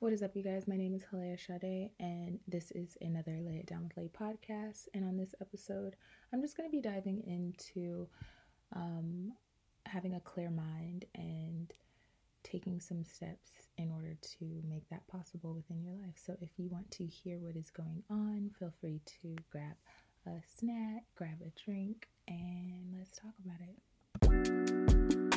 What is up, you guys? My name is Halea Shade, and this is another Lay It Down with Lay podcast. And on this episode, I'm just going to be diving into um, having a clear mind and taking some steps in order to make that possible within your life. So, if you want to hear what is going on, feel free to grab a snack, grab a drink, and let's talk about it.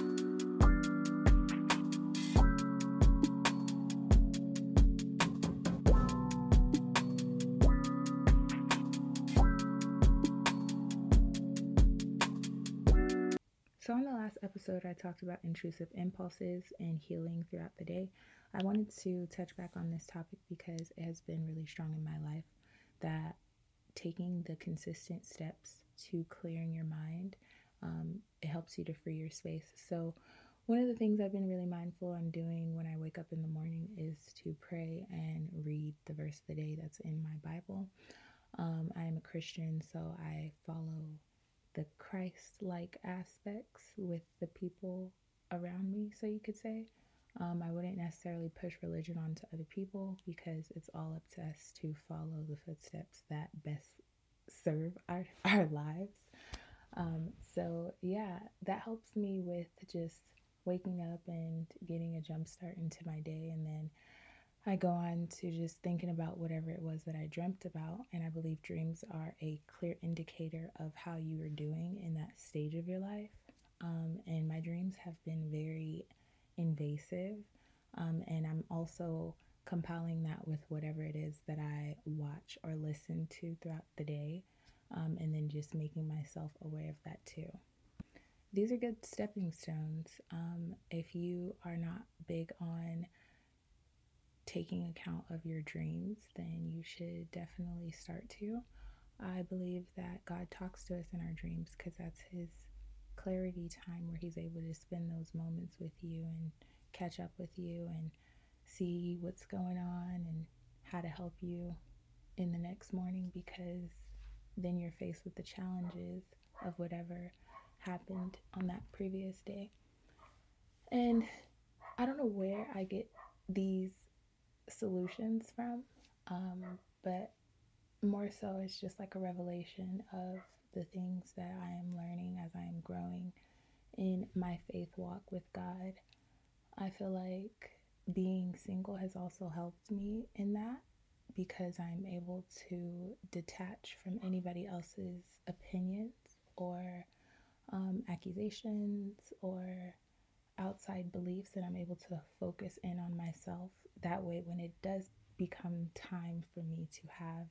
So, on the last episode, I talked about intrusive impulses and healing throughout the day. I wanted to touch back on this topic because it has been really strong in my life that taking the consistent steps to clearing your mind, um, it helps you to free your space. So, one of the things I've been really mindful on doing when I wake up in the morning is to pray and read the verse of the day that's in my Bible. Um, I am a Christian, so I follow the Christ like aspects with the people around me, so you could say. Um, I wouldn't necessarily push religion onto other people because it's all up to us to follow the footsteps that best serve our, our lives. Um, so, yeah, that helps me with just waking up and getting a jump start into my day. And then I go on to just thinking about whatever it was that I dreamt about. And I believe dreams are a clear indicator of how you are doing in that stage of your life. Um, and my dreams have been very invasive. Um, and I'm also compiling that with whatever it is that I watch or listen to throughout the day. Um, and then just making myself aware of that too. These are good stepping stones. Um, if you are not big on taking account of your dreams, then you should definitely start to. I believe that God talks to us in our dreams because that's His clarity time where He's able to spend those moments with you and catch up with you and see what's going on and how to help you in the next morning because then you're faced with the challenges of whatever happened on that previous day. And I don't know where I get these solutions from, um, but more so it's just like a revelation of the things that I am learning as I am growing in my faith walk with God. I feel like being single has also helped me in that because I'm able to detach from anybody else's opinions or um, accusations or outside beliefs, and I'm able to focus in on myself that way when it does become time for me to have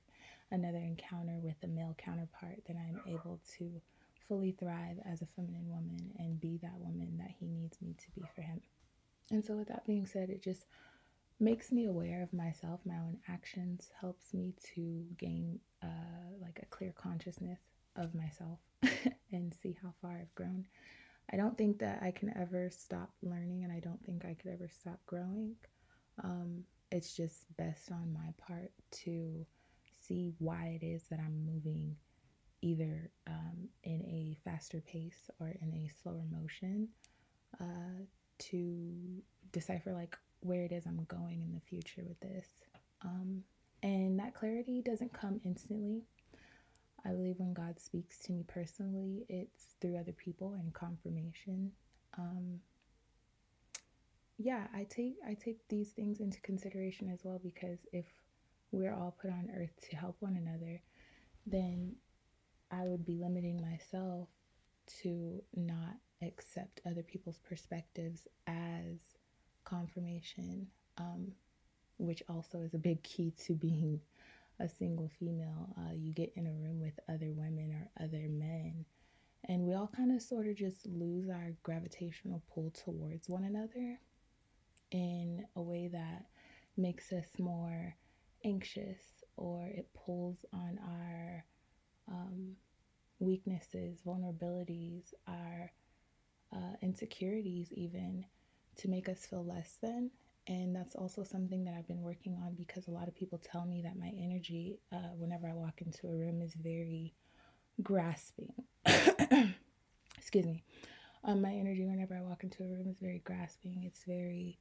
another encounter with a male counterpart, then I'm able to fully thrive as a feminine woman and be that woman that he needs me to be for him. And so, with that being said, it just makes me aware of myself, my own actions, helps me to gain uh, like a clear consciousness of myself and see how far I've grown. I don't think that I can ever stop learning, and I don't think I could ever stop growing. Um, it's just best on my part to see why it is that I'm moving either um, in a faster pace or in a slower motion uh, to decipher like where it is I'm going in the future with this. Um, and that clarity doesn't come instantly. I believe when God speaks to me personally, it's through other people and confirmation. Um, yeah, I take I take these things into consideration as well because if we're all put on earth to help one another, then I would be limiting myself to not accept other people's perspectives as confirmation, um, which also is a big key to being a single female. Uh, you get in a room with other women or other men, and we all kind of sort of just lose our gravitational pull towards one another in a way that makes us more anxious or it pulls on our um, weaknesses, vulnerabilities, our uh, insecurities, even to make us feel less than. And that's also something that I've been working on because a lot of people tell me that my energy, uh, whenever I walk into a room, is very grasping. Excuse me. Um, my energy, whenever I walk into a room, is very grasping. It's very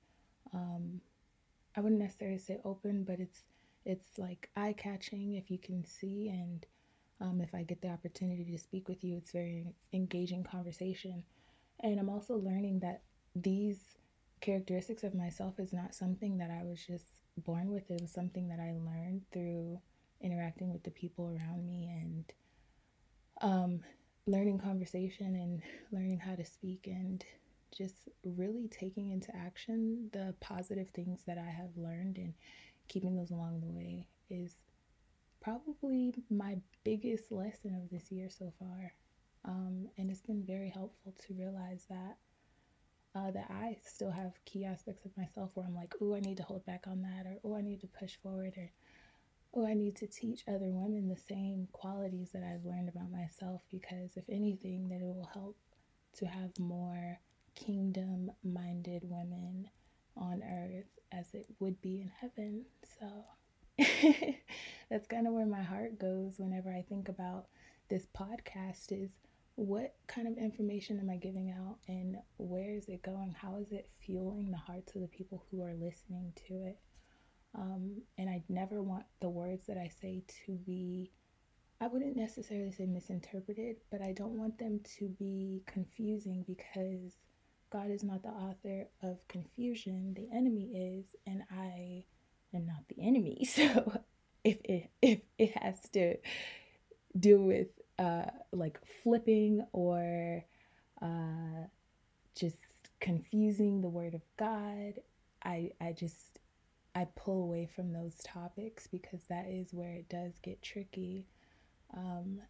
um, I wouldn't necessarily say open, but it's it's like eye catching if you can see and um, if I get the opportunity to speak with you, it's very engaging conversation. And I'm also learning that these characteristics of myself is not something that I was just born with. It was something that I learned through interacting with the people around me and um, learning conversation and learning how to speak and just really taking into action the positive things that I have learned and keeping those along the way is probably my biggest lesson of this year so far. Um, and it's been very helpful to realize that uh, that I still have key aspects of myself where I'm like, oh, I need to hold back on that, or oh, I need to push forward, or oh, I need to teach other women the same qualities that I've learned about myself because if anything, that it will help to have more kingdom minded women on earth as it would be in heaven. So that's kind of where my heart goes whenever I think about this podcast is what kind of information am I giving out and where is it going? How is it fueling the hearts of the people who are listening to it? Um, and I never want the words that I say to be, I wouldn't necessarily say misinterpreted, but I don't want them to be confusing because God is not the author of confusion. The enemy is, and I am not the enemy. So if it if it has to deal with uh, like flipping or uh, just confusing the word of God, I I just I pull away from those topics because that is where it does get tricky. Um,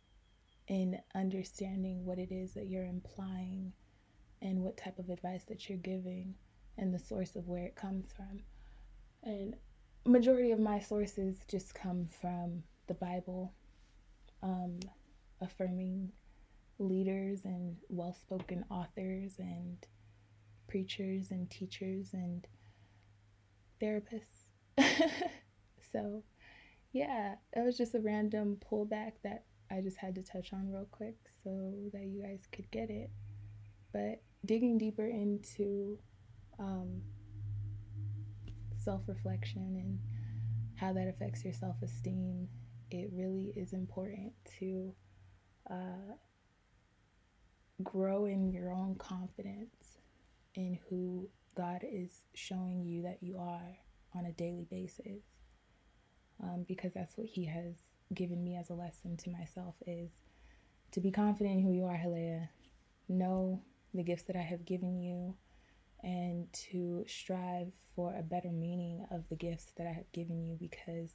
in understanding what it is that you're implying and what type of advice that you're giving and the source of where it comes from. And majority of my sources just come from the Bible, um, affirming leaders and well-spoken authors and preachers and teachers and therapists. so, yeah, it was just a random pullback that I just had to touch on real quick so that you guys could get it. But digging deeper into um, self reflection and how that affects your self esteem, it really is important to uh, grow in your own confidence in who God is showing you that you are on a daily basis. Um, because that's what He has given me as a lesson to myself is to be confident in who you are, Helea. Know the gifts that I have given you and to strive for a better meaning of the gifts that I have given you because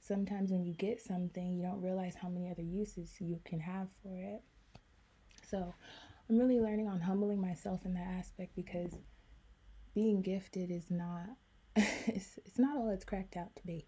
sometimes when you get something, you don't realize how many other uses you can have for it. So I'm really learning on humbling myself in that aspect because being gifted is not it's, it's not all it's cracked out to be.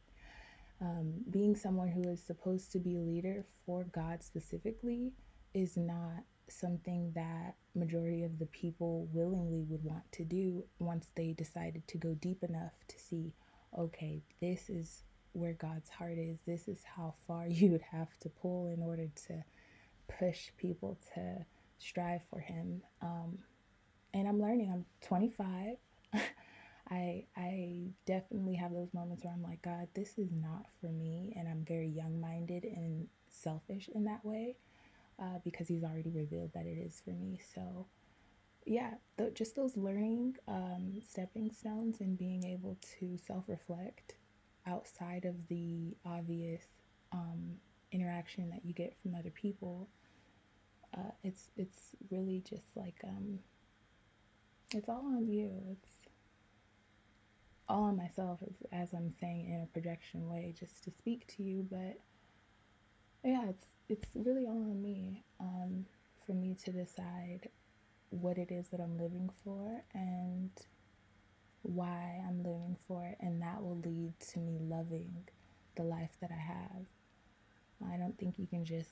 Um, being someone who is supposed to be a leader for God specifically is not something that majority of the people willingly would want to do once they decided to go deep enough to see okay this is where god's heart is this is how far you would have to pull in order to push people to strive for him. Um, and i'm learning. I'm 25 I I definitely have those moments where I'm like, God, this is not for me, and I'm very young minded and selfish in that way uh, because he's already revealed that it is for me. So, yeah, th- just those learning um, stepping stones and being able to self reflect outside of the obvious um, interaction that you get from other people. Uh, it's it's really just like um, it's all on you. It's all on myself as, as I'm saying in a projection way, just to speak to you. But yeah, it's it's really all on me um, for me to decide what it is that I'm living for and why I'm living for it, and that will lead to me loving the life that I have. I don't think you can just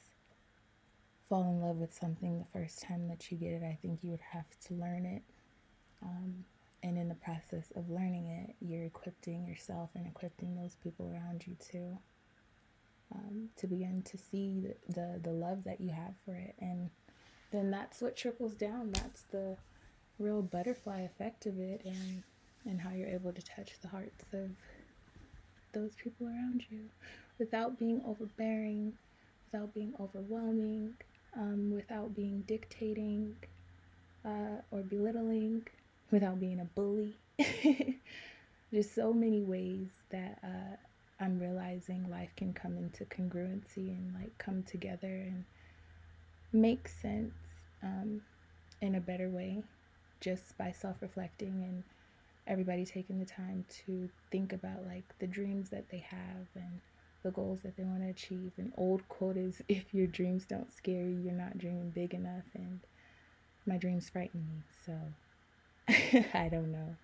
fall in love with something the first time that you get it. I think you would have to learn it. Um, and in the process of learning it, you're equipping yourself and equipping those people around you too um, to begin to see the, the, the love that you have for it. And then that's what trickles down. That's the real butterfly effect of it. And and how you're able to touch the hearts of those people around you without being overbearing, without being overwhelming, um, without being dictating uh, or belittling, without being a bully. Just so many ways that uh, I'm realizing life can come into congruency and like come together and make sense um, in a better way just by self reflecting and everybody taking the time to think about like the dreams that they have and the goals that they want to achieve. An old quote is if your dreams don't scare you, you're not dreaming big enough. And my dreams frighten me. So I don't know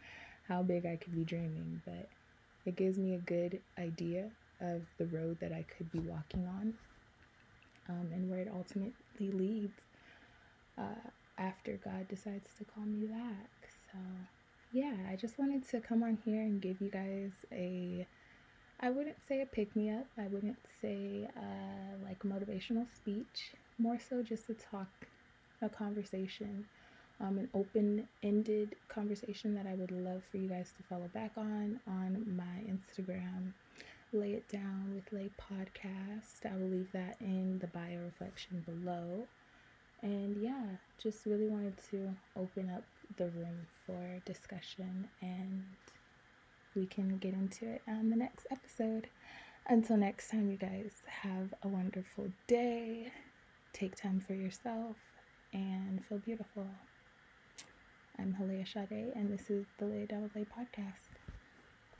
how big I could be dreaming, but it gives me a good idea of the road that I could be walking on um, and where it ultimately leads uh, after God decides to call me back. So, yeah, I just wanted to come on here and give you guys a I wouldn't say a pick me up. I wouldn't say uh, like motivational speech. More so just a talk, a conversation, um, an open ended conversation that I would love for you guys to follow back on on my Instagram. Lay It Down with Lay podcast. I will leave that in the bio reflection below. And yeah, just really wanted to open up the room for discussion and we can get into it on the next episode. Until next time, you guys have a wonderful day. Take time for yourself and feel beautiful. I'm Halea Sade, and this is the Lay Double Lay podcast.